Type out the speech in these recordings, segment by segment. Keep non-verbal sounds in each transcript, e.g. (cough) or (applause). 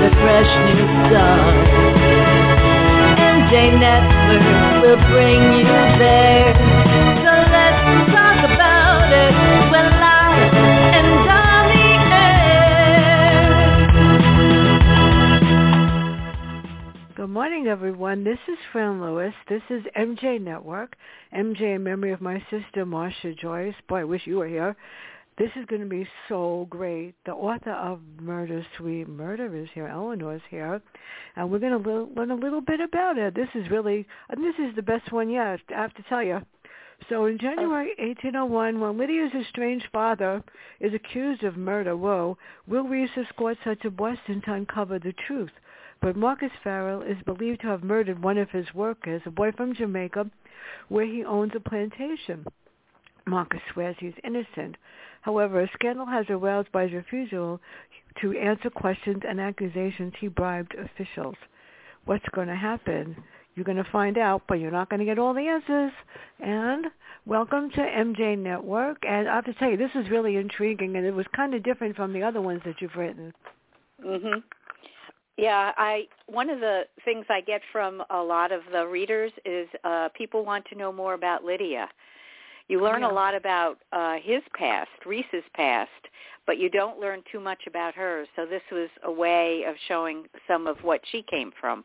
Fresh new start. MJ Network will bring you there. So let's talk about it. Live and on the air. Good morning, everyone. This is Fran Lewis. This is MJ Network. MJ in memory of my sister, Marcia Joyce. Boy, I wish you were here. This is going to be so great. The author of Murder Sweet Murder is here. Eleanor's here. And we're going to learn a little bit about it. This is really, and this is the best one yet, I have to tell you. So in January 1801, when Lydia's estranged father is accused of murder, whoa, Will Rees escorts her to Boston to uncover the truth. But Marcus Farrell is believed to have murdered one of his workers, a boy from Jamaica, where he owns a plantation. Marcus swears he's innocent. However, a scandal has aroused by his refusal to answer questions and accusations he bribed officials. What's going to happen? You're going to find out, but you're not going to get all the answers. And welcome to MJ Network. And I have to tell you, this is really intriguing, and it was kind of different from the other ones that you've written. Mhm. Yeah, I one of the things I get from a lot of the readers is uh people want to know more about Lydia. You learn Yeah. a lot about uh his past, Rees's past, but you don't learn too much about hers. So this was a way of showing some of what she came from.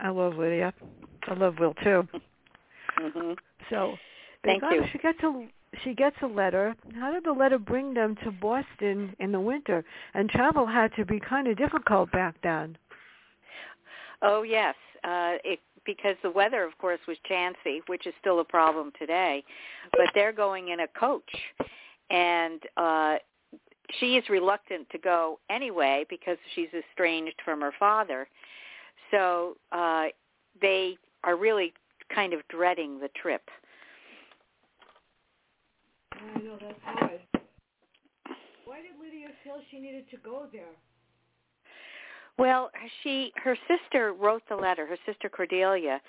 I love Lydia. I love Will too. Mhm. So Thank you. She gets a she gets a letter. How did the letter bring them to Boston in the winter? And travel had to be kind of difficult back then. Oh yes, uh, it because the weather, of course, was chancy, which is still a problem today. But they're going in a coach, and uh, she is reluctant to go anyway because she's estranged from her father. So uh, they are really kind of dreading the trip. I know that's hard. Why did Lydia feel she needed to go there? Well, she her sister wrote the letter. Her sister Cordelia.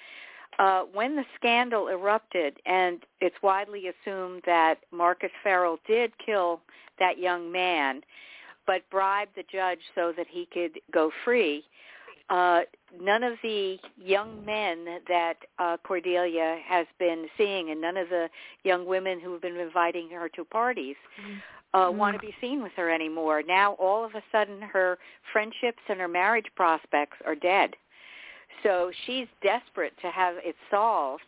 Uh, when the scandal erupted, and it's widely assumed that Marcus Farrell did kill that young man, but bribed the judge so that he could go free. Uh, none of the young men that uh, Cordelia has been seeing, and none of the young women who have been inviting her to parties, uh, want to be seen with her anymore. Now, all of a sudden, her friendships and her marriage prospects are dead. So she's desperate to have it solved.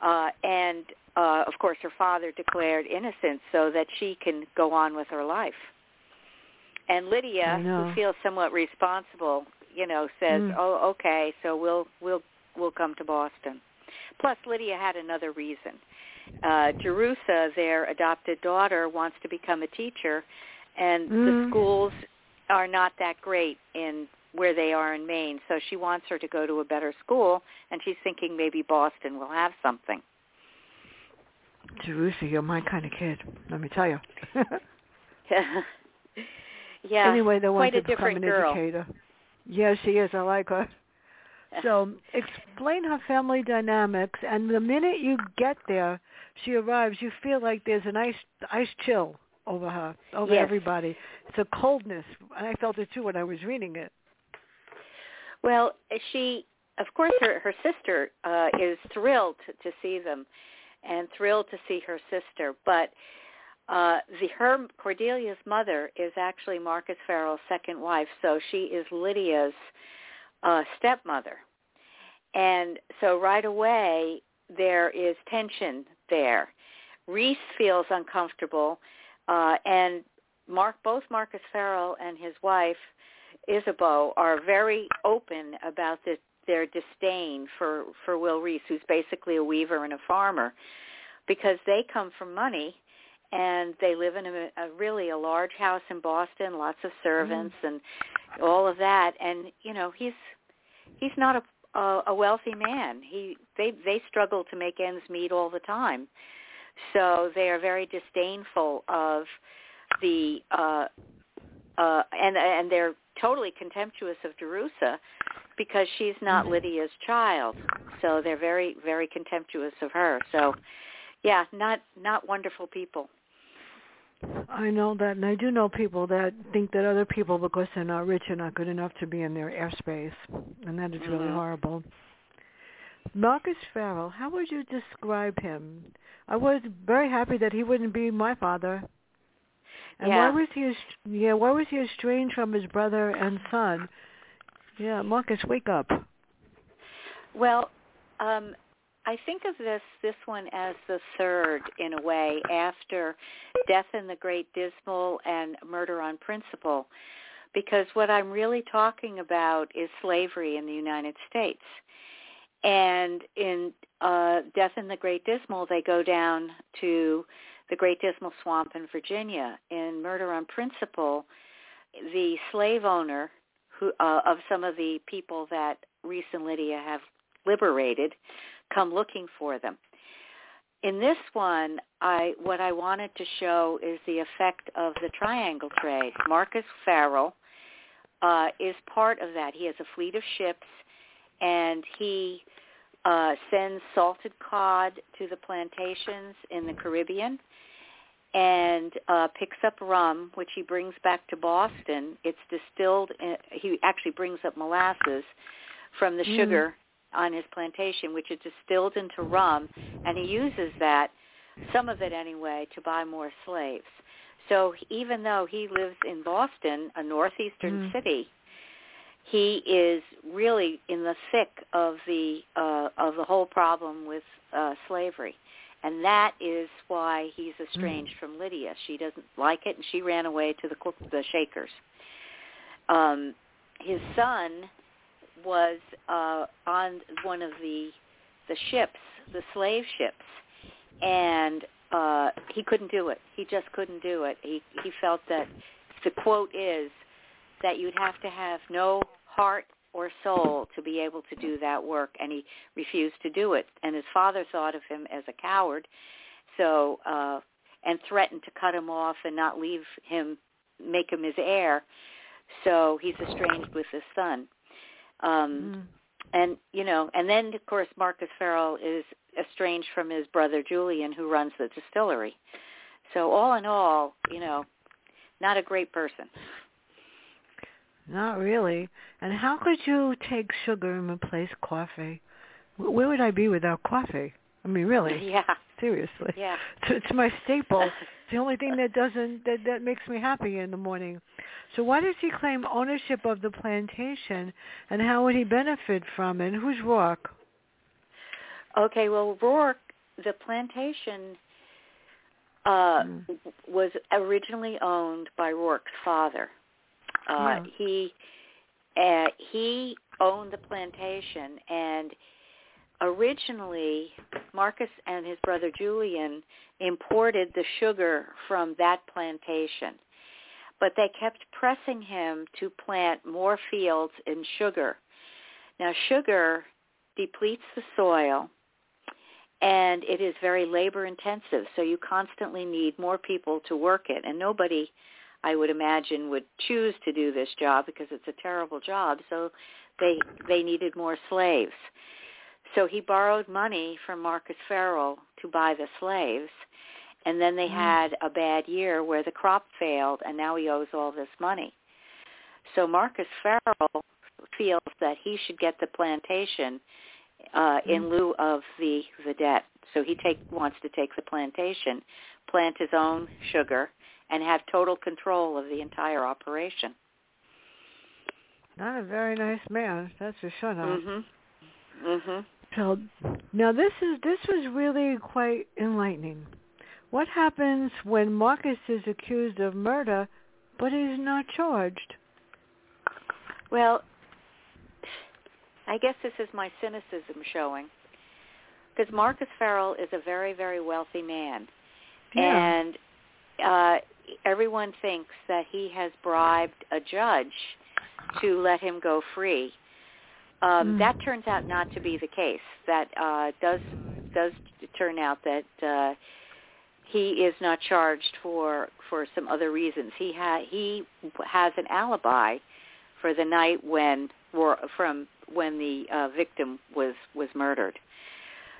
Uh, and, uh, of course, her father declared innocent so that she can go on with her life. And Lydia, who feels somewhat responsible, you know, says, Mm. "Oh, okay, so we'll we'll we'll come to Boston." Plus, Lydia had another reason. Uh, Jerusha, their adopted daughter, wants to become a teacher, and the Mm. schools are not that great in where they are in Maine. So she wants her to go to a better school, and she's thinking maybe Boston will have something. Jerusha, you're my kind of kid. Let me tell you. (laughs) (laughs) yeah. anyway, they want to become an girl. educator. Yeah, she is. I like her. (laughs) So explain her family dynamics, and the minute you get there, she arrives, you feel like there's an ice ice chill over her, over Yes. everybody. It's a coldness. And I felt it too when I was reading it. Well, she, of course, her her sister uh, is thrilled to, to see them, and thrilled to see her sister. But uh, the her Cordelia's mother is actually Marcus Farrell's second wife, so she is Lydia's uh, stepmother, and so right away there is tension there. Rees feels uncomfortable, uh, and Mark both Marcus Farrell and his wife Isabeau are very open about this, their disdain for for Will Rees, who's basically a weaver and a farmer, because they come from money and they live in a, a really a large house in Boston, lots of servants mm. and all of that. And you know, he's he's not a, a a wealthy man. He they they struggle to make ends meet all the time, so they are very disdainful of the uh, uh, and and they're totally contemptuous of Jerusha because she's not mm-hmm. Lydia's child. So they're very very contemptuous of her. So yeah, not not wonderful people. I know that, and I do know people that think that other people, because they're not rich, are not good enough to be in their airspace, and that is mm-hmm. really horrible. Marcus Farrell, how would you describe him? I was very happy that he wouldn't be my father. And yeah. why was he? Yeah, why was he estranged from his brother and son? Yeah, Marcus, wake up. Well, um, I think of this this one as the third in a way after Death in the Great Dismal and Murder on Principle, because what I'm really talking about is slavery in the United States. And in uh, Death in the Great Dismal, they go down to the Great Dismal Swamp in Virginia. In Murder on Principle, the slave owner who uh, of some of the people that Rees and Lydia have liberated come looking for them. In this one, I what I wanted to show is the effect of the triangle trade. Marcus Farrell uh, is part of that. He has a fleet of ships, and he uh, sends salted cod to the plantations in the Caribbean and uh, picks up rum, which he brings back to Boston. It's distilled. In, he actually brings up molasses from the mm. sugar on his plantation, which is distilled into rum, and he uses that, some of it anyway, to buy more slaves. So even though he lives in Boston, a northeastern mm. city, he is really in the thick of the uh, of the whole problem with uh, slavery, and that is why he's estranged mm. from Lydia. She doesn't like it, and she ran away to the the Shakers. Um, his son was uh, on one of the the ships, the slave ships, and uh, he couldn't do it. He just couldn't do it. He he felt that the quote is that you'd have to have no heart or soul to be able to do that work, and he refused to do it. And his father thought of him as a coward, so uh, and threatened to cut him off and not leave him, make him his heir. So he's estranged with his son. Um, mm. And you know, and then of course Marcus Farrell is estranged from his brother Julian, who runs the distillery. So all in all, you know, not a great person. Not really. And how could you take sugar and replace coffee? Where would I be without coffee? I mean, really? (laughs) Yeah. Seriously. Yeah. (laughs) It's, it's my staple. (laughs) it's the only thing that doesn't that that makes me happy in the morning. So why does he claim ownership of the plantation, and how would he benefit from it? who's Rourke? Okay, well, Rourke, the plantation uh, mm. was originally owned by Rourke's father. Uh, yeah. He uh, he owned the plantation, and originally Marcus and his brother Julian imported the sugar from that plantation but they kept pressing him to plant more fields in sugar. Now sugar depletes the soil and it is very labor intensive, so you constantly need more people to work it. And nobody, I would imagine, would choose to do this job because it's a terrible job, so they they needed more slaves. So he borrowed money from Marcus Farrell to buy the slaves and then they mm. had a bad year where the crop failed and now he owes all this money. So Marcus Farrell feels that he should get the plantation uh, in mm. lieu of the the debt. So he take wants to take the plantation, plant his own sugar, and have total control of the entire operation. Not a very nice man, that's for sure. Not. Mhm. Mhm. So now this is this was really quite enlightening. What happens when Marcus is accused of murder, but he's not charged? Well, I guess this is my cynicism showing. Because Marcus Farrell is a very, very wealthy man. Yeah. And uh, everyone thinks that he has bribed a judge to let him go free. Um, Mm. That turns out not to be the case. That uh, does does turn out that uh, he is not charged for for some other reasons. He ha- he has an alibi for the night when were from when the uh, victim was was murdered.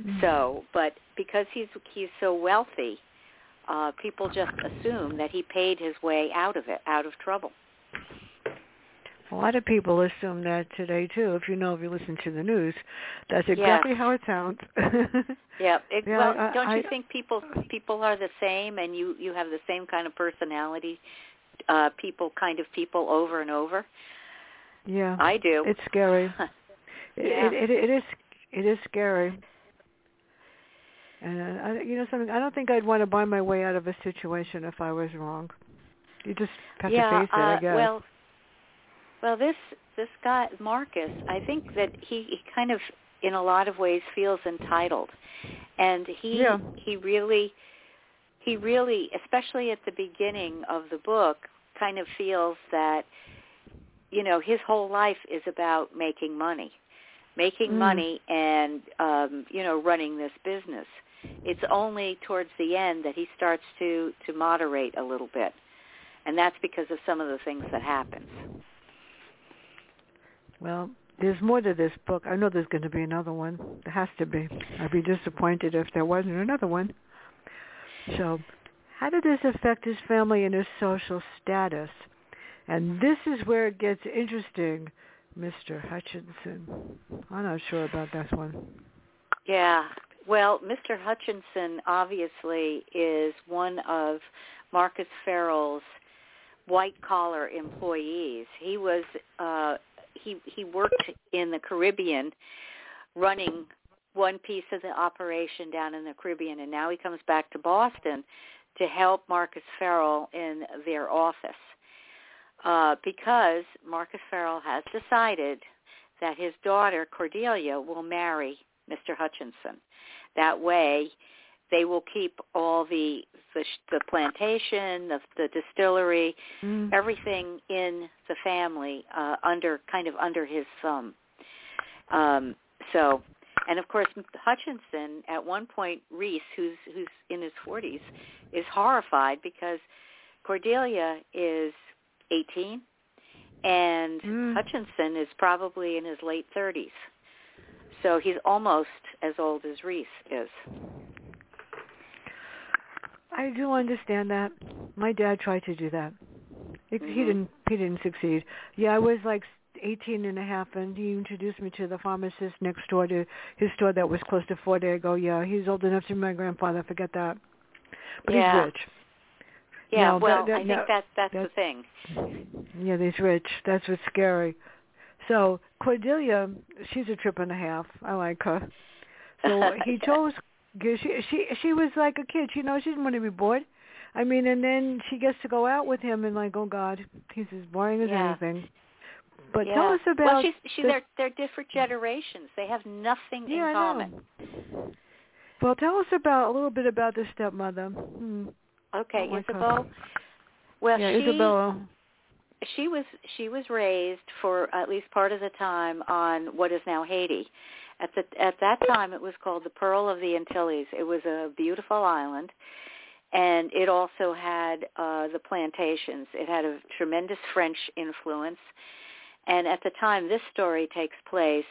Mm. So, but because he's he's so wealthy, uh, people just assume that he paid his way out of it, out of trouble. A lot of people assume that today too. If you know, if you listen to the news, that's exactly Yes. how it sounds. (laughs) Yeah. It, Yeah, well, I- don't you I- think people people are the same, and you you have the same kind of personality? Uh, people, kind of people, over and over. yeah, I do. it's scary. (laughs) It, Yeah. it, it, it is it is scary. And uh, I, you know something, I don't think I'd want to buy my way out of a situation if I was wrong. You just have yeah. to face it, I uh, guess. Well, well, this this guy Marcus, I think that he, he kind of, in a lot of ways, feels entitled, and he Yeah. he really he really, especially at the beginning of the book, kind of feels that you know his whole life is about making money, making Mm. money, and um, you know running this business. It's only towards the end that he starts to to moderate a little bit, and that's because of some of the things that happens. Well, there's more to this book. I know there's going to be another one. There has to be. I'd be disappointed if there wasn't another one. So, how did this affect his family and his social status? And this is where it gets interesting, Mr. Hutchinson. I'm not sure about this one. Yeah. Well, Mr. Hutchinson obviously is one of Marcus Farrell's white collar employees. He was uh he he worked in the Caribbean running one piece of the operation down in the Caribbean and now he comes back to Boston to help Marcus Farrell in their office. Uh because Marcus Farrell has decided that his daughter Cordelia will marry Mr. Hutchinson. That way, they will keep all the the, the plantation, the, the distillery, Mm. everything in the family uh, under kind of under his thumb. Um, so, and of course, Hutchinson at one point, Rees, who's who's in his 40s, is horrified because Cordelia is 18 and Mm. Hutchinson is probably in his late 30s. So he's almost as old as Rees is. I do understand that. My dad tried to do that. He, he Mhm. didn't. He didn't succeed. Yeah, I was like 18 and a half, and he introduced me to the pharmacist next door to his store that was close to Fort. I go, yeah, he's old enough to be my grandfather. Forget that. But Yeah. he's rich. Yeah, No, well, that- that- I think no, that that's the thing. Yeah, he's rich. That's what's scary. So Cordelia, she's a trip and a half. I like her. So he (laughs) chose. She she she was like a kid. She knows she didn't want to be bored. I mean, and then she gets to go out with him, and like, oh God, he's as boring as Yeah. anything. But yeah. tell us about. Well, she's she the- they're they're different generations. They have nothing yeah, in common. Well, tell us about a little bit about the stepmother. Hmm. Okay, Oh. Isabel. Well, yeah, she Isabella. she was she was raised for at least part of the time on what is now Haiti. At the at that time, it was called the Pearl of the Antilles. It was a beautiful island, and it also had uh, the plantations. It had a tremendous French influence, and at the time this story takes place,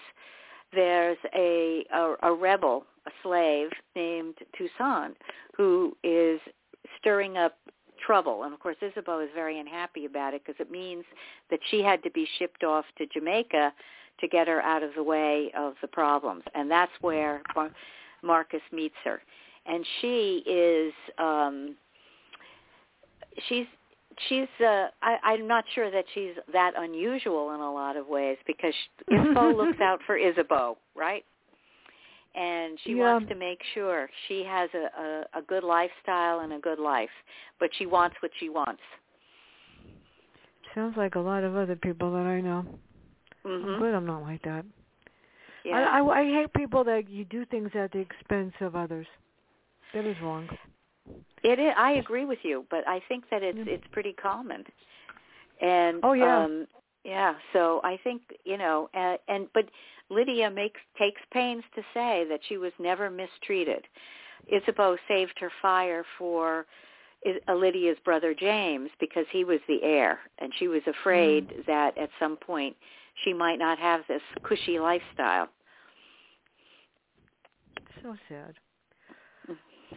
there's a a, a rebel, a slave named Toussaint, who is stirring up trouble. And of course, Isabeau is very unhappy about it because it means that she had to be shipped off to Jamaica to get her out of the way of the problems. And that's where Mar- Marcus meets her. And she is um she's she's uh I I'm not sure that she's that unusual in a lot of ways because (laughs) Isabeau looks out for Isabeau, right? and she Yeah. wants to make sure she has a, a, a good lifestyle and a good life, but she wants what she wants. Sounds like a lot of other people that I know. I'm hmm good. I'm not like that. Yeah. I, I I hate people that you do things at the expense of others. That is wrong. It is. I agree with you, but I think that it's Yeah. it's pretty common. And Oh, yeah. um yeah, so I think, you know, uh, and but Lydia makes takes pains to say that she was never mistreated. Isabeau saved her fire for uh, Lydia's brother James because he was the heir and she was afraid Mm. that at some point she might not have this cushy lifestyle. So sad.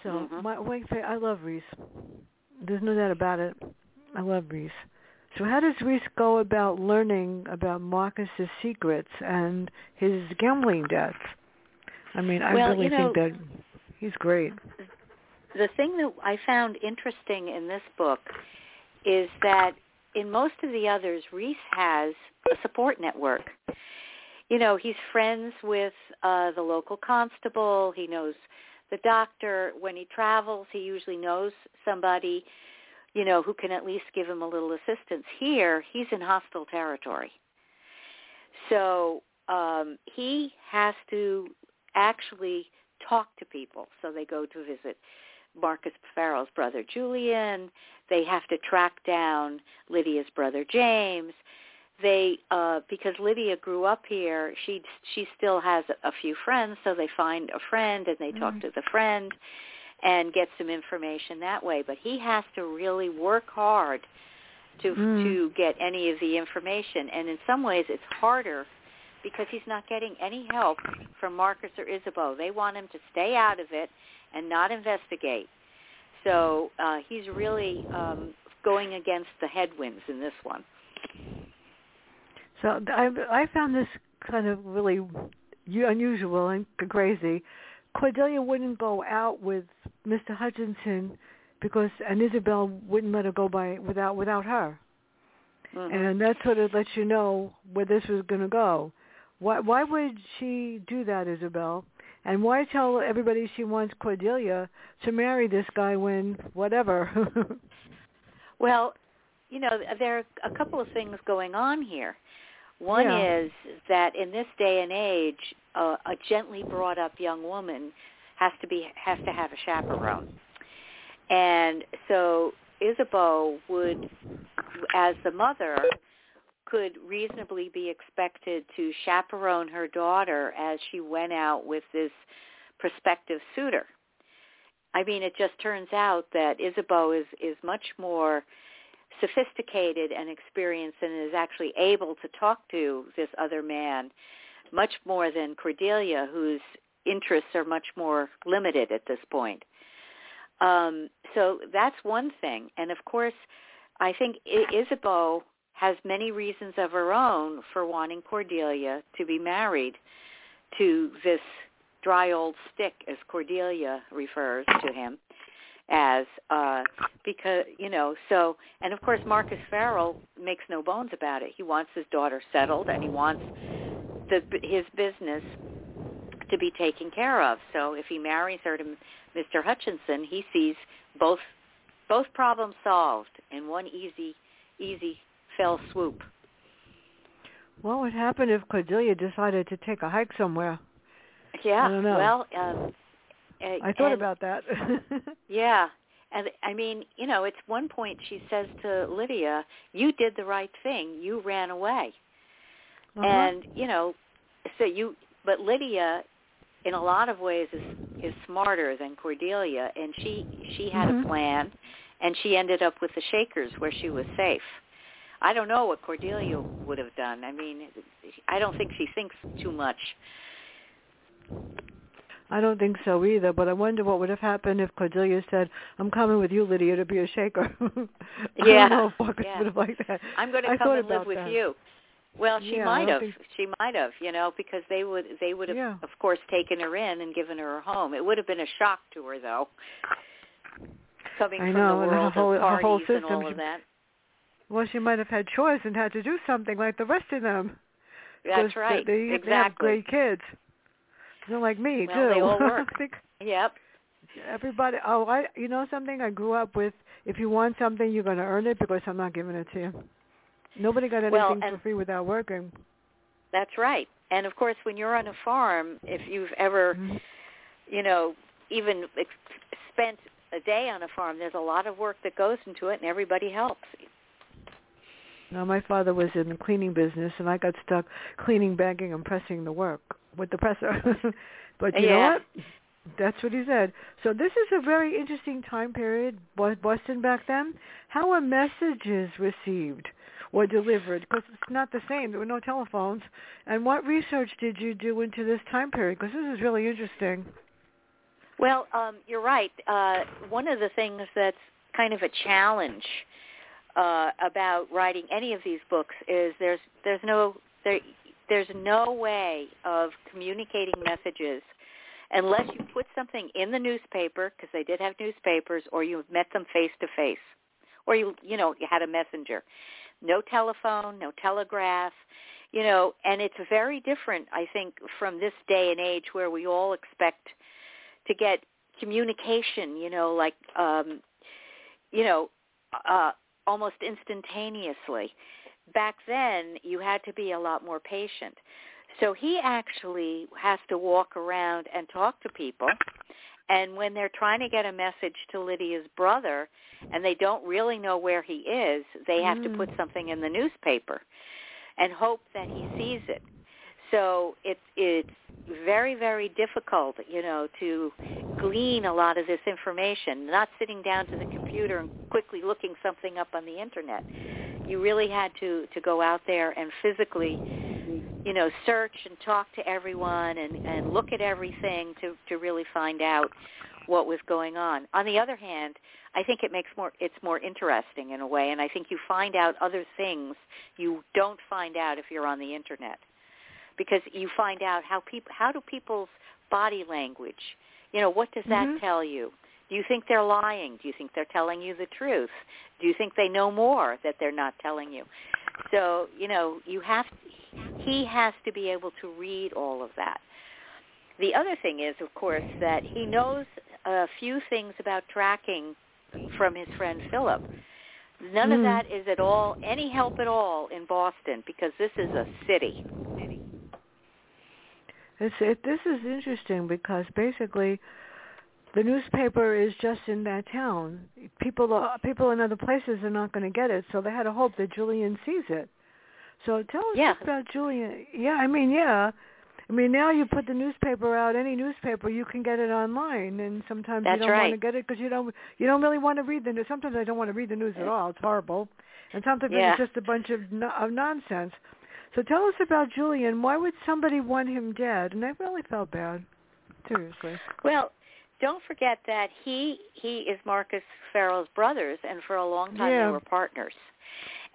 So Mhm. my wait, I love Rees. There's no doubt about it. I love Rees. So how does Rees go about learning about Marcus's secrets and his gambling debts? I mean, I Well, really you know- think that he's great. the thing that I found interesting in this book is that in most of the others, Rees has support network. You know, he's friends with uh, the local constable. He knows the doctor. When he travels, he usually knows somebody, you know, who can at least give him a little assistance. Here, he's in hostile territory. So um, he has to actually talk to people. So they go to visit Marcus Farrell's brother Julian. They have to track down Lydia's brother James. They uh because Lydia grew up here, she she still has a few friends, so they find a friend and they talk Mhm. to the friend and get some information that way, but he has to really work hard to Mm. to get any of the information and in some ways it's harder because he's not getting any help from Marcus or Isabeau. They want him to stay out of it and not investigate. So uh, he's really um, going against the headwinds in this one. So I I found this kind of really unusual and crazy. Cordelia wouldn't go out with Mr. Hutchinson because and Isabel wouldn't let her go by without without her. Mhm. And that sort of lets you know where this was going to go. Why why would she do that, Isabel? And why tell everybody she wants Cordelia to marry this guy when whatever? (laughs) Well, you know, there are a couple of things going on here. One Yeah. is that in this day and age, uh, a gently brought up young woman has to be has to have a chaperone. And so Isabeau would as the mother could reasonably be expected to chaperone her daughter as she went out with this prospective suitor. I mean, it just turns out that Isabeau is is much more sophisticated and experienced and is actually able to talk to this other man much more than Cordelia, whose interests are much more limited at this point. Um, so that's one thing. And of course, I think Isabeau has many reasons of her own for wanting Cordelia to be married to this dry old stick, as Cordelia refers to him as, uh, because, you know, so, and of course Marcus Farrell makes no bones about it. He wants his daughter settled and he wants the, his business to be taken care of. So if he marries her to Mr. Hutchinson, he sees both both problems solved in one easy easy fell swoop. what would happen if Cordelia decided to take a hike somewhere? Yeah. I don't know. Well, um uh, I thought and- about that. (laughs) Yeah. And I mean, you know, it's one point she says to Lydia, "You did the right thing. You ran away." Uh-huh. And, you know, so you but Lydia in a lot of ways is is smarter than Cordelia and she she had Mhm. a plan and she ended up with the Shakers where she was safe. I don't know what Cordelia would have done. I mean, I don't think she thinks too much. I don't think so either, but I wonder what would have happened if Cordelia said, I'm coming with you, Lydia, to be a shaker. yeah. (laughs) I don't know if Marcus yeah. would have liked that. I'm going to I come and live with that. you. Well, she Yeah, might have. think- She might have, you know, because they would they would have, Yeah. of course, taken her in and given her a home. It would have been a shock to her, though, coming I from know, the world whole- of her whole parties and system, all she- of that. Well, she might have had choice and had to do something like the rest of them. That's right. They, they have exactly. great kids. They're like me, Well, too. they all work. (laughs) Yep. everybody, oh, I, you know something? I grew up with, if you want something, you're going to earn it because I'm not giving it to you. Nobody got anything Well, for free without working. That's right. And of course, when you're on a farm, if you've ever Mhm. you know, even ex- spent a day on a farm. There's a lot of work that goes into it, and everybody helps. Now, my father was in the cleaning business, and I got stuck cleaning, bagging, and pressing the work with the presser. (laughs) but you yeah. know what? That's what he said. So this is a very interesting time period, Boston back then. How were messages received or delivered? Because it's not the same. There were no telephones. And what research did you do into this time period? Because this is really interesting. Well, um, you're right. Uh, one of the things that's kind of a challenge uh, about writing any of these books is there's there's no there, there's no way of communicating messages unless you put something in the newspaper because they did have newspapers or you met them face to face or you you know you had a messenger. No telephone no telegraph you know and it's very different i think from this day and age where we all expect to get communication you know like um you know uh almost instantaneously back then you had to be a lot more patient so he actually has to walk around and talk to people. And when they're trying to get a message to Lydia's brother and they don't really know where he is, they have mm. to put mm. something in the newspaper and hope that he sees it. So it's it's very very difficult, you know, to glean a lot of this information. Not sitting down to the computer and quickly looking something up on the internet. You really had to to go out there and physically you know, search and talk to everyone and, and look at everything to, to really find out what was going on. On the other hand, I think it makes more it's more interesting in a way and I think you find out other things you don't find out if you're on the internet. Because you find out how people how do people's body language, you know, what does that mm-hmm. tell you? Do you think they're lying? Do you think they're telling you the truth? Do you think they know more that they're not telling you? So, you know, you have he has to be able to read all of that. The other thing is, of course, that he knows a few things about tracking from his friend Philip. None mm. of hmm. that is at all any help at all in Boston because this is a city. It's, it, this is interesting because basically the newspaper is just in that town. People, uh, people in other places are not going to get it, so they had to hope that Julian sees it. So tell us yeah. about Julian. Yeah, I mean, yeah. I mean, now you put the newspaper out. Any newspaper, you can get it online, and sometimes That's you don't right. want to get it because you don't you don't really want to read the news. Sometimes I don't want to read the news at all. It's horrible, and sometimes yeah. it's just a bunch of no, of nonsense. So tell us about Julian. Why would somebody want him dead? And I really felt bad. Seriously. Well, don't forget that he he is Marcus Farrell's brothers, and for a long time yeah. they were partners.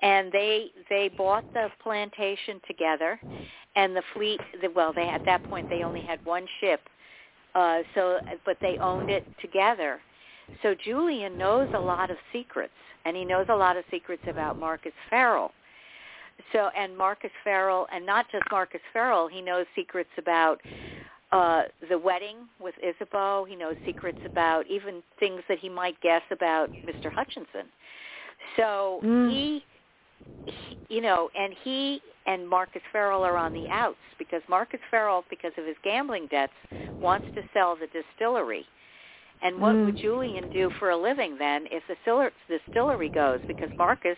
And they they bought the plantation together and the fleet the, well they at that point they only had one ship uh so but they owned it together. So Julian knows a lot of secrets and he knows a lot of secrets about Marcus Farrell. So and Marcus Farrell and not just Marcus Farrell he knows secrets about uh the wedding with Isabeau he knows secrets about even things that he might guess about Mr. Hutchinson so mm. he you know, and he and Marcus Farrell are on the outs because Marcus Farrell, because of his gambling debts, wants to sell the distillery. And what mm. would Julian do for a living then if the distillery goes? Because Marcus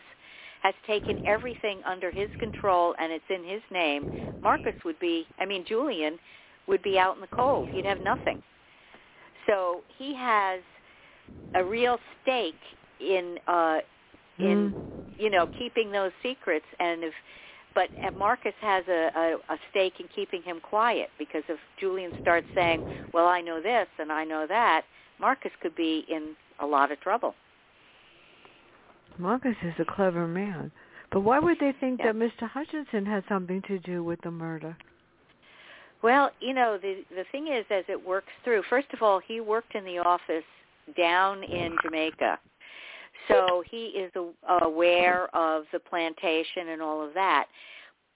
has taken everything under his control and it's in his name. Marcus would be, I mean, Julian would be out in the cold. He'd have nothing. So he has a real stake in uh, in mm. you know keeping those secrets and if but Marcus has a, a, a stake in keeping him quiet because if Julian starts saying, "Well, I know this and I know that," Marcus could be in a lot of trouble. Marcus is a clever man, but why would they think yeah. that Mr. Hutchinson had something to do with the murder? Well, you know, the the thing is, as it works through. First of all, he worked in the office down in Jamaica so he is aware of the plantation and all of that.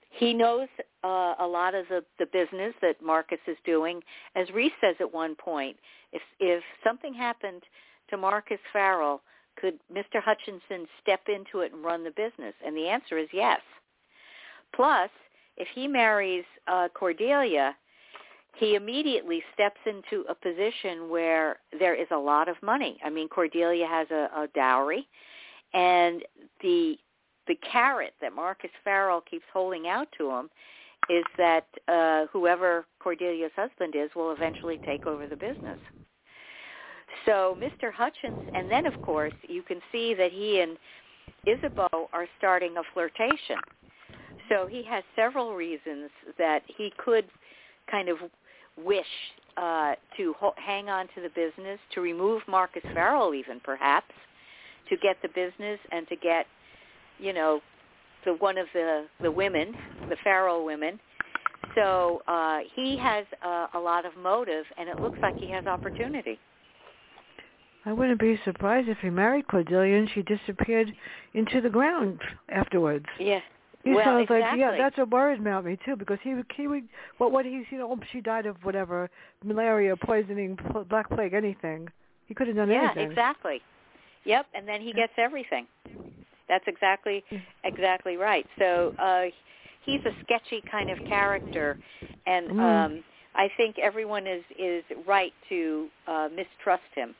He knows uh, a lot of the, the business that Marcus is doing. As Rees says at one point, if if something happened to Marcus Farrell, could Mr. Hutchinson step into it and run the business? And the answer is yes. Plus, if he marries uh, Cordelia, he immediately steps into a position where there is a lot of money. I mean, Cordelia has a, a dowry, and the the carrot that Marcus Farrell keeps holding out to him is that uh, whoever Cordelia's husband is will eventually take over the business. So Mr. Hutchins, and then of course you can see that he and Isabeau are starting a flirtation. So he has several reasons that he could kind of wish uh, to ho- hang on to the business, to remove Marcus Farrell even perhaps, to get the business and to get, you know, the one of the the women, the Farrell women. So uh, he has uh, a lot of motive, and it looks like he has opportunity. I wouldn't be surprised if he married Cordelia and she disappeared into the ground afterwards. Yeah. He well, sounds exactly. like yeah, that's what worried about me too because he he would what what he's you know she died of whatever malaria, poisoning, black plague, anything. He could have done yeah, anything. Yeah exactly. Yep, and then he gets everything. That's exactly exactly right. So uh he's a sketchy kind of character and Mm. um I think everyone is is right to uh mistrust him.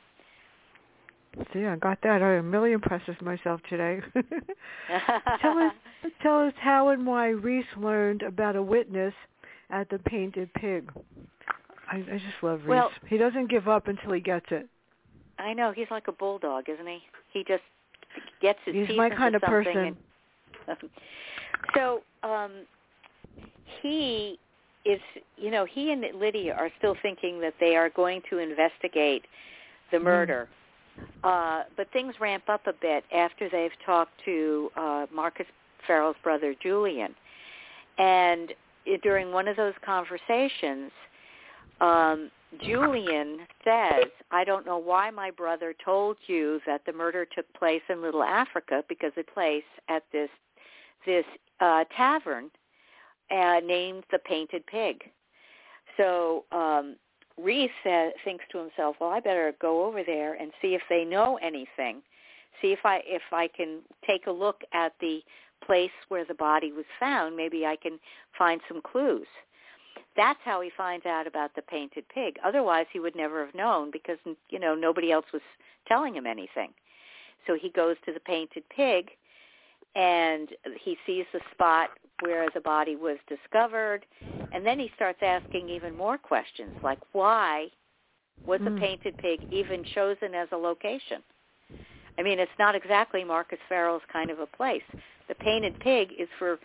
See, I got that. I am really impressed with myself today. (laughs) tell us (laughs) tell us how and why Rees learned about a witness at the Painted Pig. I, I just love Rees. Well- he doesn't give up until he gets it. I know he's like a bulldog, isn't he? He just gets his He's teeth my kind of person. and- (laughs) so um he is you know he and lydia are still thinking that they are going to investigate the Mm. murder uh but things ramp up a bit after they've talked to uh marcus farrell's brother julian and during one of those conversations um julian says i don't know why my brother told you that the murder took place in little africa because it place at this this uh tavern uh, named the Painted Pig. So um, Rees uh, thinks to himself, "Well, I better go over there and see if they know anything. See if I if I can take a look at the place where the body was found. Maybe I can find some clues." That's how he finds out about the Painted Pig. Otherwise, he would never have known because you know nobody else was telling him anything. So he goes to the Painted Pig and he sees the spot where the body was discovered. And then he starts asking even more questions like why was the Mm. painted pig even chosen as a location? I mean it's not exactly marcus farrell's kind of a place. The painted pig is for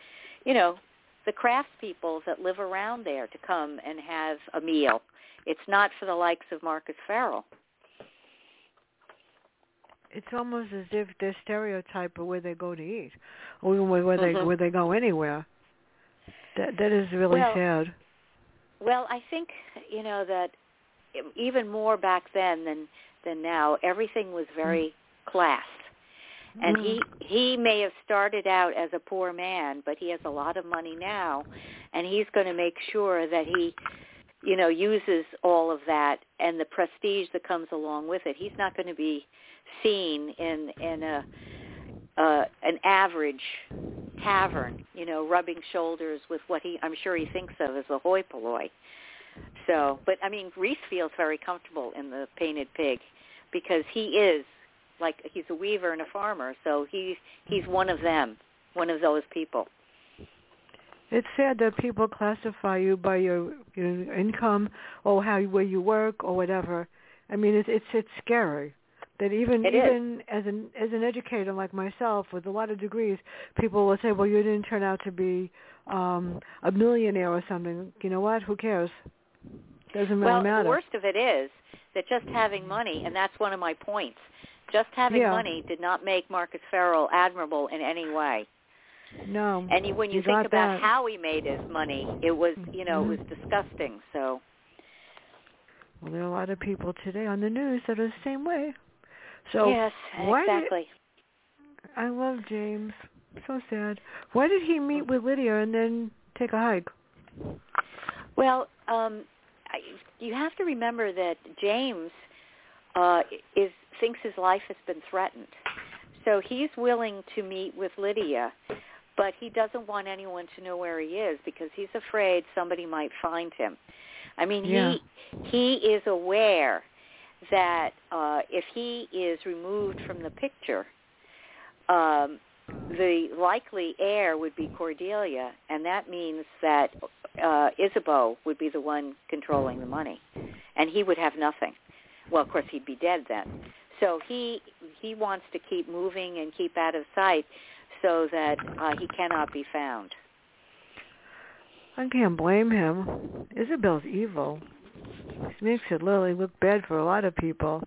you know the craftspeople that live around there to come and have a meal. It's not for the likes of marcus farrell It's almost as if they're stereotype of where they go to eat, or even where, they Mhm. where they go anywhere. That that is really Well, sad. Well, I think you know that even more back then than than now, everything was very class. And he he may have started out as a poor man, but he has a lot of money now, and he's going to make sure that he you know uses all of that and the prestige that comes along with it. He's not going to be seen in in a uh an average tavern, you know, rubbing shoulders with what he I'm sure he thinks of as a hoi polloi. So, but I mean, Rees feels very comfortable in the painted pig because he is like he's a weaver and a farmer, so he he's one of them, one of those people. It's sad that people classify you by your, your income or how where you work or whatever. I mean, it's it's it's scary that even It is. even as an as an educator like myself with a lot of degrees, people will say, "Well, you didn't turn out to be um a millionaire or something." You know what? Who cares? Doesn't really well, matter. the worst of it is that just having money, and that's one of my points. Just having Yeah. money did not make Marcus Farrell admirable in any way. no. And when you, You think about that. how he made his money, it was you know it Mhm. was disgusting. So Well, there are a lot of people today on the news that are the same way. So yes, why did- exactly. I love James. So sad. Why did he meet with Lydia and then take a hike? Well, um, I, you have to remember that James uh, is thinks his life has been threatened, so he's willing to meet with Lydia, but he doesn't want anyone to know where he is because he's afraid somebody might find him. I mean, Yeah. he he is aware that uh, if he is removed from the picture, um, the likely heir would be Cordelia, and that means that uh, Isabeau would be the one controlling the money, and he would have nothing. Well, of course, he'd be dead then. So he he wants to keep moving and keep out of sight, so that uh, he cannot be found. I can't blame him. Isabel's evil. This makes it literally look bad for a lot of people.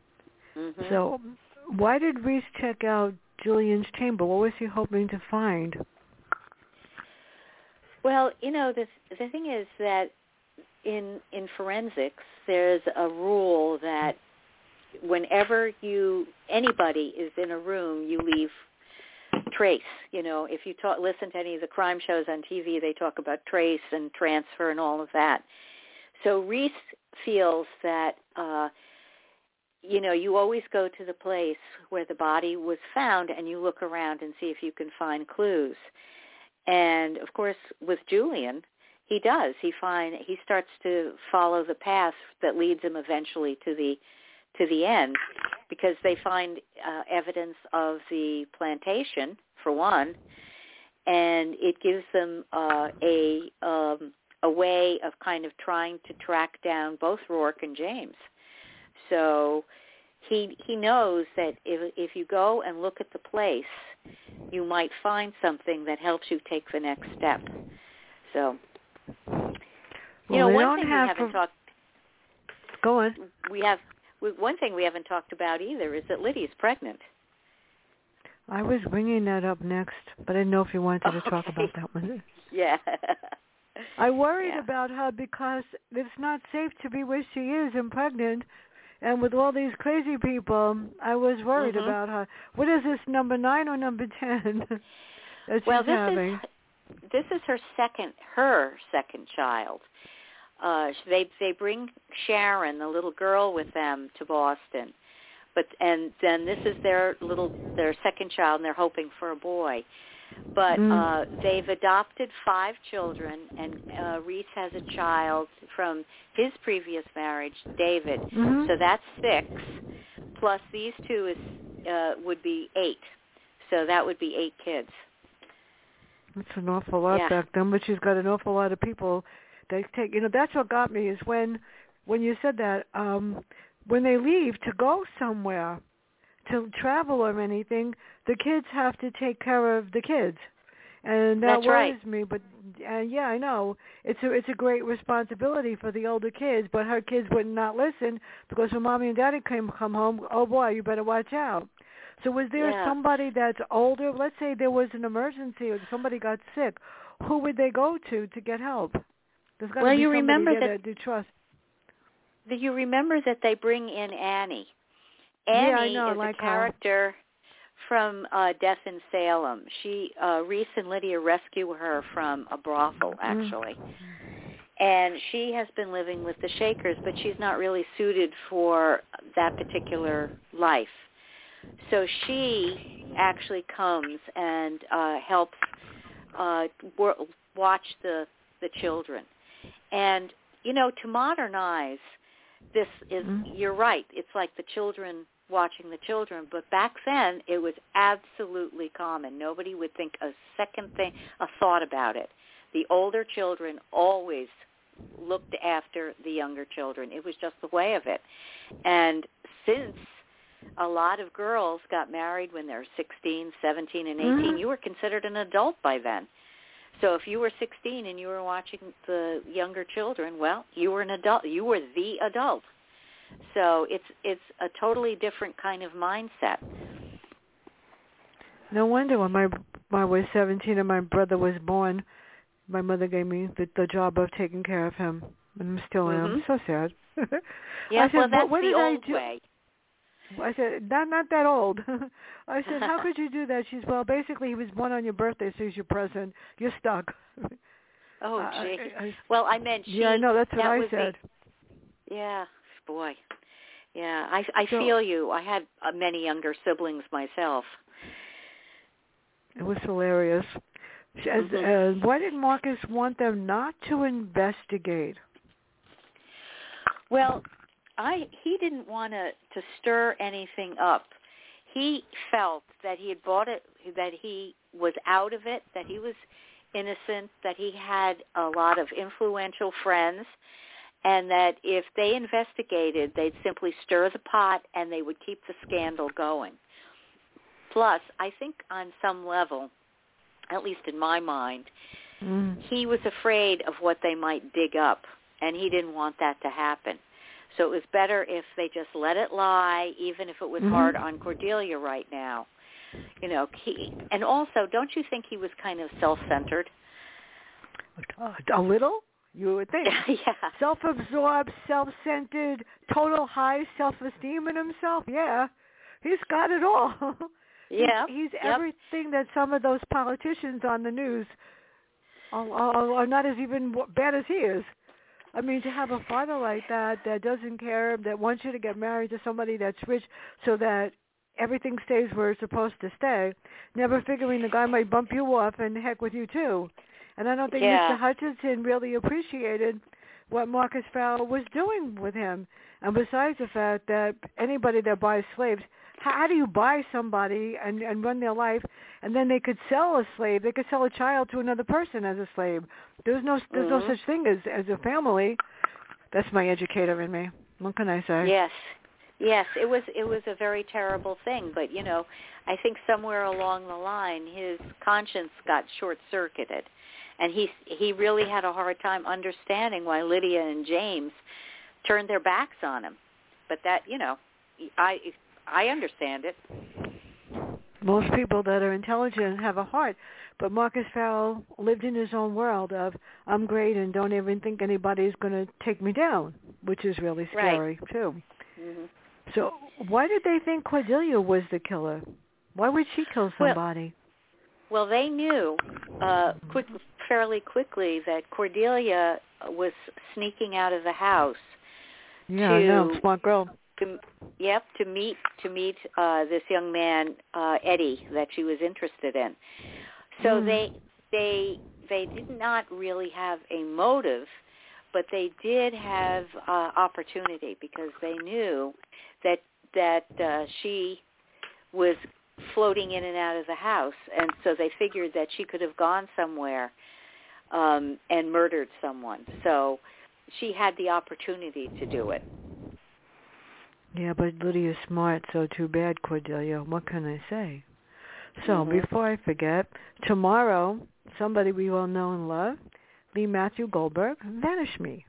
Mhm. So, why did Rees check out Julian's chamber? What was he hoping to find? Well, you know, the the thing is that in in forensics, there's a rule that whenever you anybody is in a room, you leave trace. You know, if you talk, listen to any of the crime shows on TV, they talk about trace and transfer and all of that. So Rees feels that uh, you know you always go to the place where the body was found, and you look around and see if you can find clues. And of course, with Julian, he does. He find he starts to follow the path that leads him eventually to the to the end, because they find uh, evidence of the plantation for one, and it gives them uh, a um, a way of kind of trying to track down both Rourke and James. So he he knows that if if you go and look at the place, you might find something that helps you take the next step. So you Well, know, one thing we have haven't pro- talked Go on. we have we- one thing we haven't talked about either is that Lydia's pregnant. I was bringing that up next, but I didn't know if you wanted to (laughs) talk about that one. Yeah. I worried Yeah. about her because it's not safe to be where she is and pregnant. And with all these crazy people, I was worried Mhm. about her. What is this, number nine or number ten (laughs) that she's well, this having? is this is her second her second child. Uh they they bring Sharon, the little girl with them to Boston. But and then this is their little their second child and they're hoping for a boy. But Mm. uh they've adopted five children and uh Rees has a child from his previous marriage, David. Mhm. So that's six. Plus these two is uh would be eight. So that would be eight kids. That's an awful lot Yeah. back then, but she's got an awful lot of people that take. You know, that's what got me is when, when you said that, um, when they leave to go somewhere, to travel or anything, the kids have to take care of the kids, and that That's right. worries me. But uh, yeah, I know it's a it's a great responsibility for the older kids, but her kids would not listen because when mommy and daddy came come home, oh boy, you better watch out. So was there Yeah. somebody that's older? Let's say there was an emergency or somebody got sick. Who would they go to to get help? There's got to Well, be you somebody remember that- you trust. Do you remember that they bring in Annie? Yeah, I Annie know, I is like a her. character from uh, Death in Salem. She uh, Rees and Lydia rescue her from a brothel, Mm. actually. And she has been living with the Shakers, but she's not really suited for that particular life. So she actually comes and uh, helps uh, wor- watch the the children. And you know, to modernize this is Mhm. you're right. It's like the children watching the children, but back then it was absolutely common. Nobody would think a second thing, a thought about it. The older children always looked after the younger children. It was just the way of it. And since a lot of girls got married when they're 16, 17, and 18, Mhm. you were considered an adult by then. So if you were 16 and you were watching the younger children, well, you were an adult. You were the adult. So it's it's a totally different kind of mindset. No wonder when my when I was 17 and my brother was born, my mother gave me the, the job of taking care of him, and I'm still am. Mhm. So sad. (laughs) Yeah, I said, well, that's what the did I old do?" way. I said, not not that old. (laughs) I said, how (laughs) could you do that? She's well, basically he was born on your birthday, so he's your present. You're stuck. Oh, gee. I- Well, I meant she. yeah, I know. That's what that I said. yeah, boy. Yeah, I I So- feel you. I had uh, many younger siblings myself. It was hilarious. As, Mhm. uh, why did Marcus want them not to investigate? Well, I he didn't want to to stir anything up. He felt that he had bought it, that he was out of it, that he was innocent, that he had a lot of influential friends, and that if they investigated, they'd simply stir the pot and they would keep the scandal going. Plus, I think on some level, at least in my mind, Mm. he was afraid of what they might dig up, and he didn't want that to happen. So it was better if they just let it lie, even if it was Mhm. hard on Cordelia right now. You know, he, and also, don't you think he was kind of self-centered? A little, you would think. (laughs) yeah. Self-absorbed, self-centered, total high self-esteem in himself. Yeah, he's got it all. (laughs) Yeah. he's, he's Yep. everything that some of those politicians on the news are, are, are not as even bad as he is. I mean, to have a father like that that doesn't care, that wants you to get married to somebody that's rich, so that everything stays where it's supposed to stay, never figuring the guy might bump you off and heck with you too. And I don't think Yeah. Mr. Hutchinson really appreciated what Marcus Farrell was doing with him. And besides the fact that anybody that buys slaves, how, how do you buy somebody and, and run their life, and then they could sell a slave? They could sell a child to another person as a slave. There's no there's no Mhm. such thing as as a family. That's my educator in me. What can I say? Yes. Yes, it was it was a very terrible thing, but you know, I think somewhere along the line his conscience got short-circuited and he he really had a hard time understanding why Lydia and James turned their backs on him. But that, you know, I I understand it. Most people that are intelligent have a heart, but Marcus Farrell lived in his own world of I'm great and don't even think anybody's going to take me down, which is really Right. scary too. Mhm. So why did they think Cordelia was the killer? Why would she kill somebody? Well, they knew uh, quick, fairly quickly that Cordelia was sneaking out of the house yeah, I know, to- smart girl. to yep to meet to meet uh this young man uh Eddie that she was interested in. So Mm. they they they did not really have a motive, but they did have uh opportunity because they knew that that uh she was floating in and out of the house and so they figured that she could have gone somewhere um and murdered someone. So she had the opportunity to do it. Yeah, but Lydia's smart, so too bad, Cordelia. What can I say? So Mhm. before I forget, tomorrow, somebody we all know and love, Lee Matthew Goldberg, Vanish Me.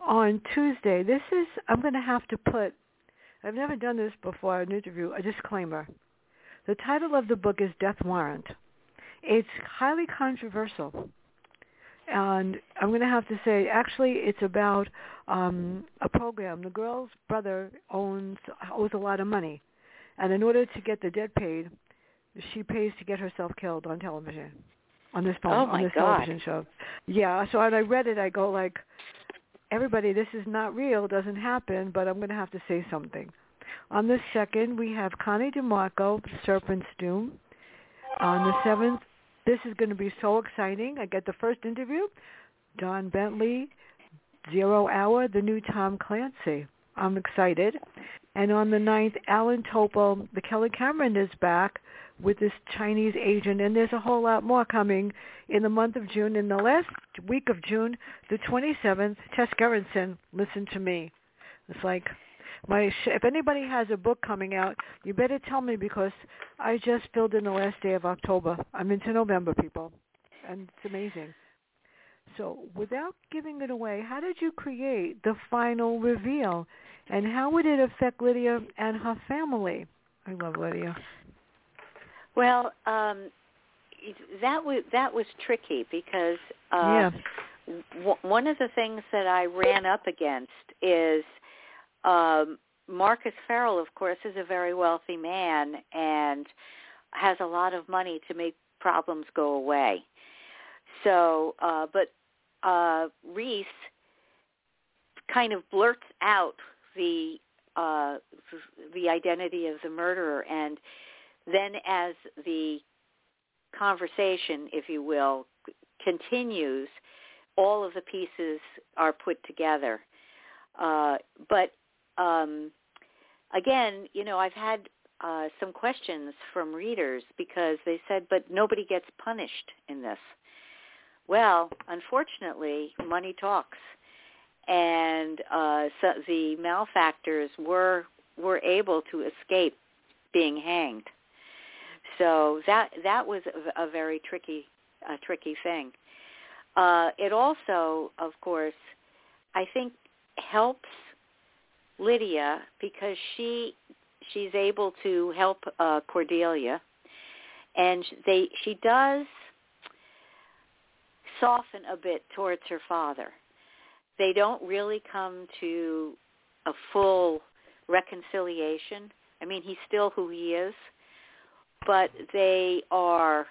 On Tuesday, this is, I'm going to have to put, I've never done this before, an interview, a disclaimer. The title of the book is Death Warrant. It's highly controversial. And I'm going to have to say, actually, it's about um, a program. The girl's brother owns owes a lot of money, and in order to get the debt paid, she pays to get herself killed on television, on this phone, Oh, on this God. television show. Yeah. So when I read it, I go like, everybody, this is not real. Doesn't happen. But I'm going to have to say something. On the second, we have Connie DeMarco, Serpent's Doom. On the seventh, this is going to be so exciting. I get the first interview. Don Bentley, Zero Hour, the new Tom Clancy. I'm excited. And on the ninth, Alan Topol, the Kelly Cameron is back with this Chinese agent, and there's a whole lot more coming in the month of June. In the last week of June, the 27th, Tess Gerritsen, Listen to Me. It's like my sh- if anybody has a book coming out, you better tell me because I just filled in the last day of October. I'm into November, people, and it's amazing. So, without giving it away, how did you create the final reveal, and how would it affect Lydia and her family? I love Lydia. Well, um, that was that was tricky because yeah. uh, w- one of the things that I ran up against is um, Marcus Farrell. Of course, is a very wealthy man and has a lot of money to make problems go away. So, uh, but uh, Rees kind of blurts out the uh, the identity of the murderer and then as the conversation, if you will, continues, all of the pieces are put together. Uh, but um, again, you know, I've had uh, some questions from readers because they said, but nobody gets punished in this. Well, unfortunately, money talks, and uh, so the malefactors were were able to escape being hanged. So that that was a, very tricky a tricky thing. Uh, it also, of course, I think helps Lydia because she she's able to help uh, Cordelia, and they she does soften a bit towards her father. They don't really come to a full reconciliation. I mean, he's still who he is, but they are.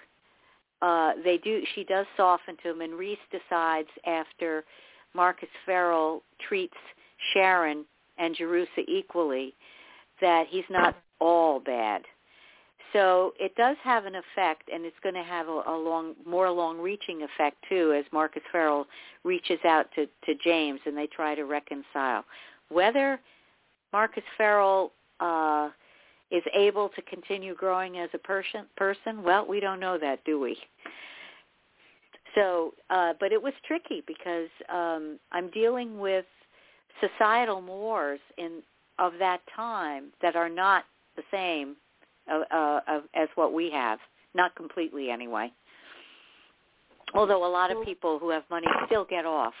Uh, they do. She does soften to him, and Rees decides after Marcus Farrell treats Sharon and Jerusha equally that he's not all bad. So it does have an effect, and it's going to have a, a long, more long-reaching effect too, as Marcus Farrell reaches out to, to James and they try to reconcile. Whether Marcus Farrell uh, is able to continue growing as a person, person, well, we don't know that, do we? So, uh, but it was tricky because um, I'm dealing with societal mores in of that time that are not the same uh, uh, as what we have, not completely anyway. Although a lot of people who have money still get off.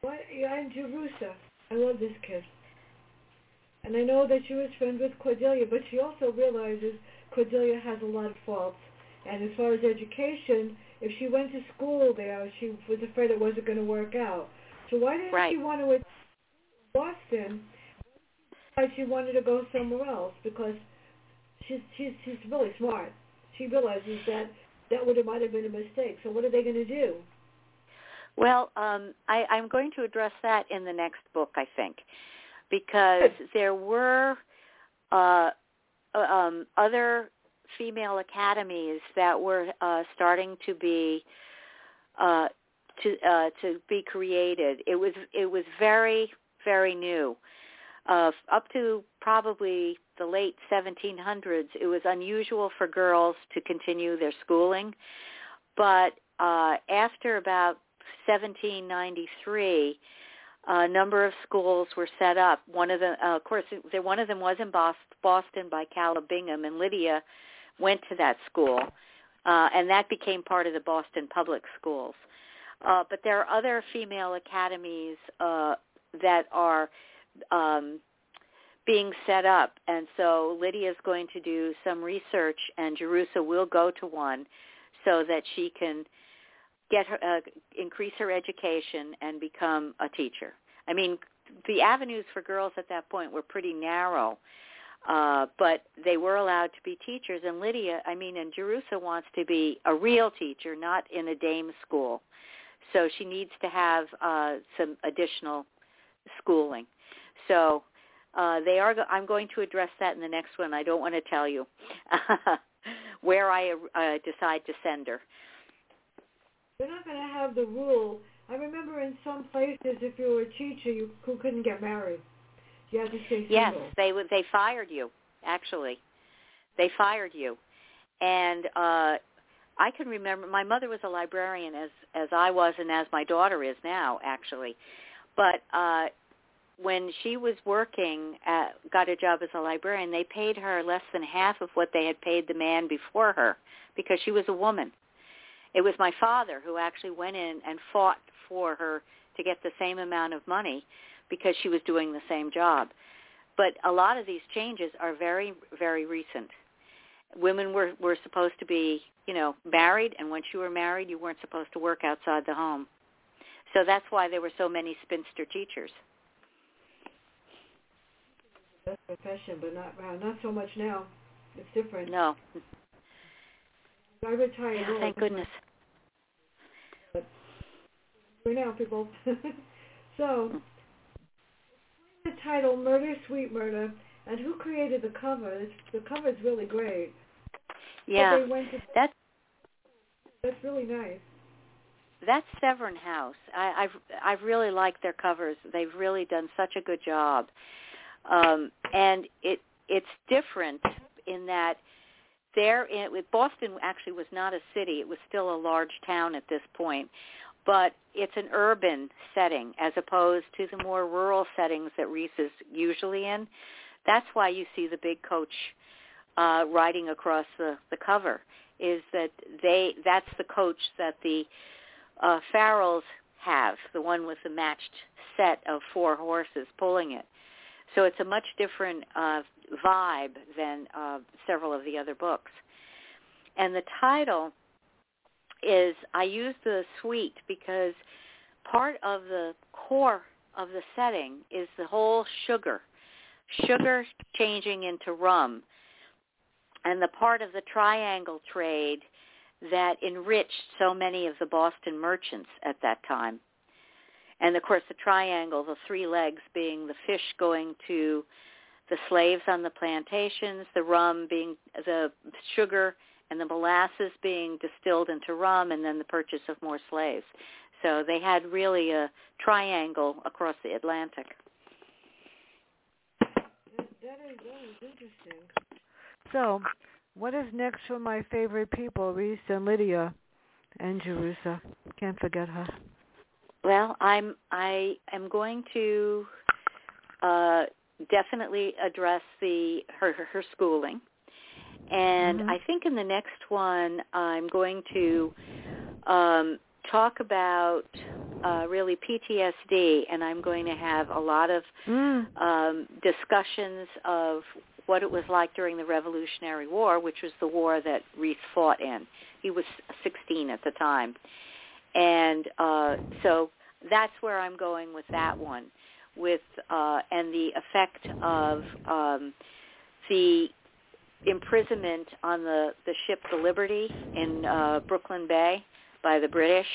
What? Yeah, and Jerusha. I love this kid. And I know that she was friends with Cordelia, but she also realizes Cordelia has a lot of faults. And as far as education, if she went to school there, she was afraid it wasn't going to work out. So why didn't right. she want to Boston? Why she wanted to go somewhere else? Because she's she's she's really smart. She realizes that that would have might have been a mistake. So what are they going to do? Well, um, I, I'm going to address that in the next book, I think, because there were uh, uh, um, other female academies that were uh, starting to be uh, to uh, to be created. It was it was very very new. Uh, up to probably the late 1700s, it was unusual for girls to continue their schooling. But uh, after about 1793, a number of schools were set up. One of them, uh, of course, one of them was in Boston by Caleb Bingham, and Lydia went to that school, uh, and that became part of the Boston Public Schools. Uh, but there are other female academies uh, that are um, being set up, and so Lydia is going to do some research, and Jerusha will go to one so that she can get her uh, increase her education and become a teacher. I mean, the avenues for girls at that point were pretty narrow, uh, but they were allowed to be teachers. And Lydia, I mean, and Jerusha wants to be a real teacher, not in a dame school. So she needs to have uh, some additional schooling. So uh, they are. Go- I'm going to address that in the next one. I don't want to tell you (laughs) where I uh, decide to send her. They're not going to have the rule. I remember in some places, if you were a teacher, you who couldn't get married. You had to stay single. Yes, they would. They fired you. Actually, they fired you, and uh, I can remember. My mother was a librarian, as as I was, and as my daughter is now, actually. But uh, when she was working, at, got a job as a librarian, they paid her less than half of what they had paid the man before her because she was a woman. It was my father who actually went in and fought for her to get the same amount of money because she was doing the same job. But a lot of these changes are very, very recent. Women were, were supposed to be, you know, married, and once you were married, you weren't supposed to work outside the home. So that's why there were so many spinster teachers. That's profession, but not not so much now. It's different. No. I retired. Yeah, thank goodness. But we're now, people. (laughs) so, hmm. the title "Murder, Sweet Murder," and who created the cover? The cover is really great. Yeah, to, that's that's really nice. that's Severn House. I, I've I've really liked their covers. They've really done such a good job, um, and it it's different in that there in Boston actually was not a city. It was still a large town at this point, but it's an urban setting as opposed to the more rural settings that Rees is usually in. That's why you see the big coach uh, riding across the the cover. Is that they? That's the coach that the uh, Farrells have, the one with the matched set of four horses pulling it. So it's a much different uh, vibe than uh, several of the other books. And the title is I use the sweet because part of the core of the setting is the whole sugar, sugar changing into rum, and the part of the triangle trade that enriched so many of the Boston merchants at that time. And of course the triangle, the three legs being the fish going to the slaves on the plantations, the rum being the sugar and the molasses being distilled into rum and then the purchase of more slaves. So they had really a triangle across the Atlantic. That is, that is interesting. So, what is next for my favorite people, Rees and Lydia and Jerusha? Can't forget her. Well, I'm I am going to uh, definitely address the her her schooling and mm-hmm. I think in the next one, I'm going to um, talk about uh, really PTSD, and I'm going to have a lot of mm. um, discussions of what it was like during the Revolutionary War, which was the war that Rees fought in. He was 16 at the time. And uh, so that's where I'm going with that one, with uh, and the effect of um, the imprisonment on the the ship the Liberty in uh, Brooklyn Bay by the British,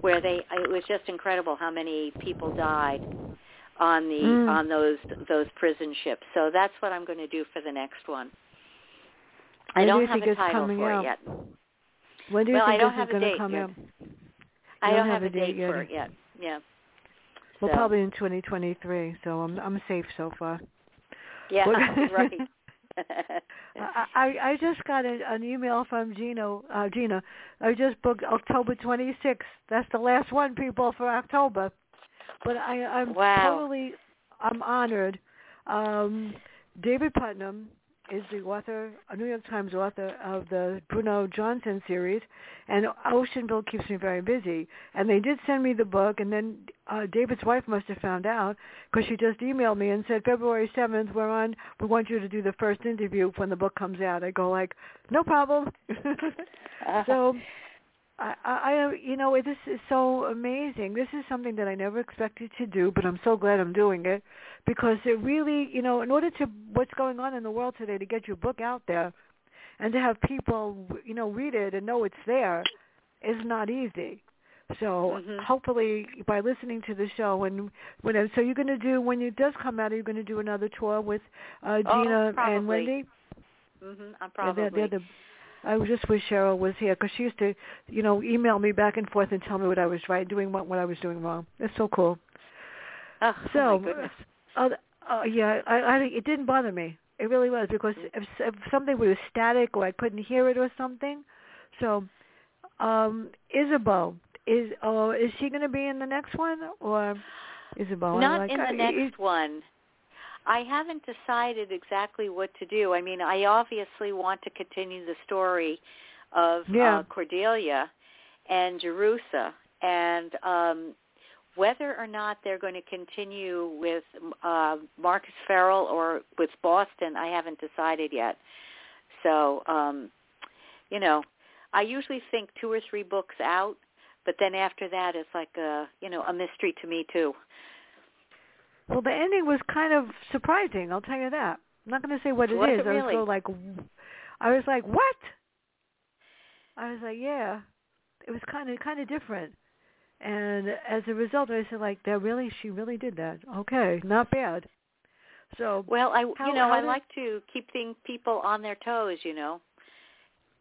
where they it was just incredible how many people died on the mm. on those those prison ships. So that's what I'm going to do for the next one. When I don't do have a title coming for out? it yet. When do you well, think I don't this have is going to come yet. out? I You don't have have a date date yet. for it yet. Yeah. Well, So- probably in 2023. So I'm I'm safe so far. Yeah, (laughs) (laughs) right. I, I I just got a, an email from Gino uh, Gina. I just booked October 26th. That's the last one, people, for October. But I I'm Wow. totally I'm honored. Um, David Putnam is the author, a New York Times author of the Bruno Johnson series, and Oceanview keeps me very busy. And they did send me the book, and then uh, David's wife must have found out because she just emailed me and said February seventh we're on. We want you to do the first interview when the book comes out. I go like, no problem. (laughs) so. (laughs) I, I, you know, this is so amazing. This is something that I never expected to do, but I'm so glad I'm doing it because it really, you know, in order to what's going on in the world today to get your book out there and to have people, you know, read it and know it's there is not easy. So Mhm. hopefully by listening to the show and when so you're going to do when it does come out, are you going to do another tour with uh, Oh, Gina and probably. Wendy? mhm. I'm probably. they're, they're the, I just wish Cheryl was here because she used to, you know, email me back and forth and tell me what I was right doing, what what I was doing wrong. It's so cool. oh, So, oh my goodness. uh, uh, yeah, I, I it didn't bother me. It really was because if, if something was static or I couldn't hear it or something. So, um, Isabeau is oh, is she going to be in the next one or Isabeau? Not like, in the I- next one. I haven't decided exactly what to do. I mean, I obviously want to continue the story of Yeah. uh, Cordelia and Jerusha, and um, whether or not they're going to continue with uh, Marcus Farrell or with Boston, I haven't decided yet. So, um, you know, I usually think two or three books out, but then after that, it's like a you know a mystery to me too. Well, the ending was kind of surprising. I'll tell you that. I'm not going to say what it Was is. it I was really? so like, I was like, what? I was like, yeah. It was kind of kind of different. And as a result, I said, like, that really, she really did that. Okay, not bad. So, Well, I How- you know I did- like to keep thing, people on their toes. You know,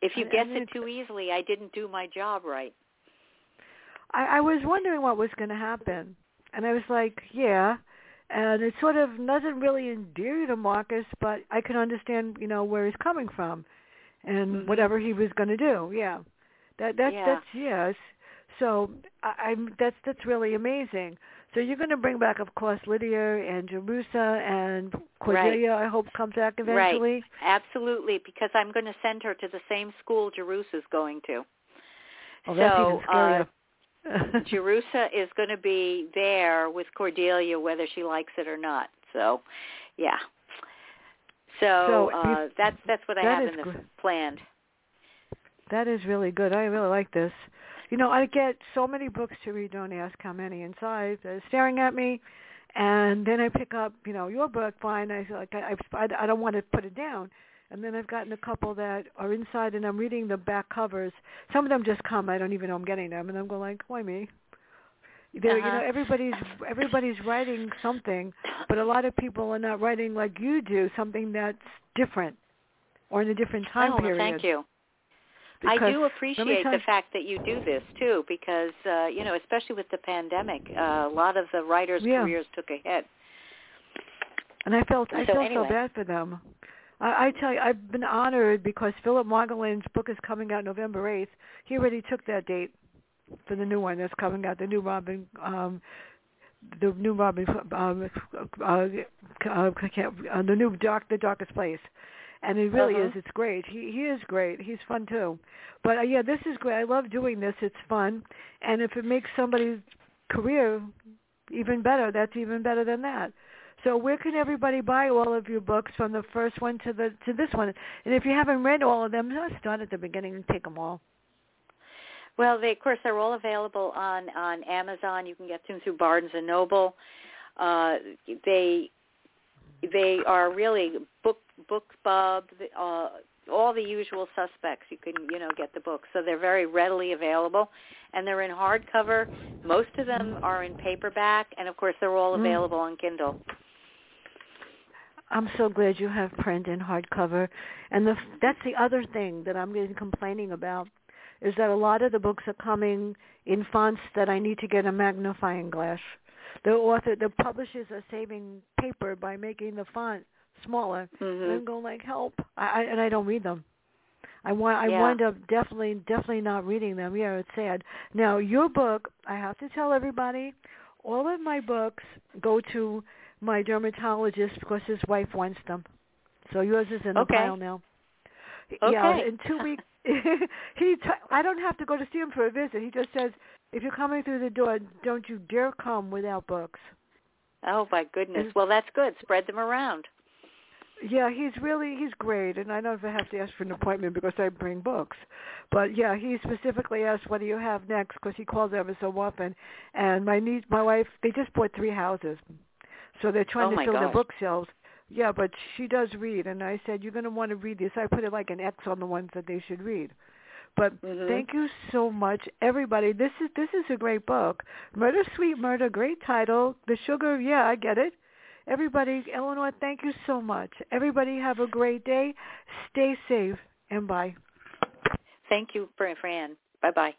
if you I- I guess mean, it too easily, I didn't do my job right. I, I was wondering what was going to happen, and I was like, yeah. And it sort of doesn't really endear you to Marcus, but I can understand, you know, where he's coming from, and Mhm. whatever he was going to do. Yeah, that that Yeah. that's yes. So I, I'm that's that's really amazing. So you're going to bring back, of course, Lydia and Jerusha and Cordelia. I hope comes back eventually. Right. Absolutely, because I'm going to send her to the same school Jerusha's going to. Oh, that's so, even scarier. Uh, (laughs) Jerusha is going to be there with Cordelia whether she likes it or not. So, yeah. So, So, uh, that's that's what I that have in this gr- planned. That is really good. I really like this. You know, I get so many books to read. Don't ask how many inside. They're staring at me, and then I pick up, you know, your book. Fine. I like I I, I don't want to put it down. And then I've gotten a couple that are inside, and I'm reading the back covers. Some of them just come. I don't even know I'm getting them, and I'm going like, why me? They're, You Uh-huh. know, everybody's everybody's writing something, but a lot of people are not writing like you do, something that's different or in a different time oh, well, period. thank you. I do appreciate the fact that you do this too, because uh, you know, especially with the pandemic, uh, a lot of the writers' Yeah. careers took a hit. And I felt I So felt anyway. so bad for them. I, I tell you, I've been honored because Philip Margolin's book is coming out November eighth. He already took that date for the new one that's coming out, the new Robin, um, the new Robin, um, uh, uh, uh, the new Dark, the Darkest Place. And it really Uh-huh. is. It's great. He he is great. He's fun too. But uh, yeah, this is great. I love doing this. It's fun, and if it makes somebody's career even better, that's even better than that. So where can everybody buy all of your books from the first one to the to this one? And if you haven't read all of them, start at the beginning and take them all. Well, they, of course, they're all available on on Amazon. You can get them through Barnes and Noble. Uh, they they are really book bookbub, uh, all the usual suspects. You can you know get the books, so they're very readily available, and they're in hardcover. Most of them are in paperback, and of course, they're all Mm. available on Kindle. I'm so glad you have print and hardcover. And the that's the other thing that I'm getting complaining about is that a lot of the books are coming in fonts that I need to get a magnifying glass. The author, the publishers are saving paper by making the font smaller. hmm And I'm going like, help! I, I and I don't read them. I want I Yeah. wind up definitely definitely not reading them. Yeah, it's sad. Now your book, I have to tell everybody, all of my books go to my dermatologist because his wife wants them. So yours is in the Okay. pile now. Okay. Yeah, in two weeks. (laughs) (laughs) he t- I don't have to go to see him for a visit. He just says, if you're coming through the door, don't you dare come without books. Oh my goodness! Is- Well, that's good. Spread them around. Yeah, he's really he's great, and I don't have to ask for an appointment because I bring books. But yeah, he specifically asked, "What do you have next?" Because he calls ever so often. And my niece, my wife, they just bought three houses, so they're trying Oh, to fill their gosh. bookshelves. Yeah, but she does read, and I said you're going to want to read this. I put it like an X on the ones that they should read. But Mhm. thank you so much, everybody. This is this is a great book, Murder Sweet Murder. Great title. The sugar, yeah, I get it. Everybody, Eleanor, thank you so much. Everybody have a great day. Stay safe and bye. Thank you, Fran. Bye bye.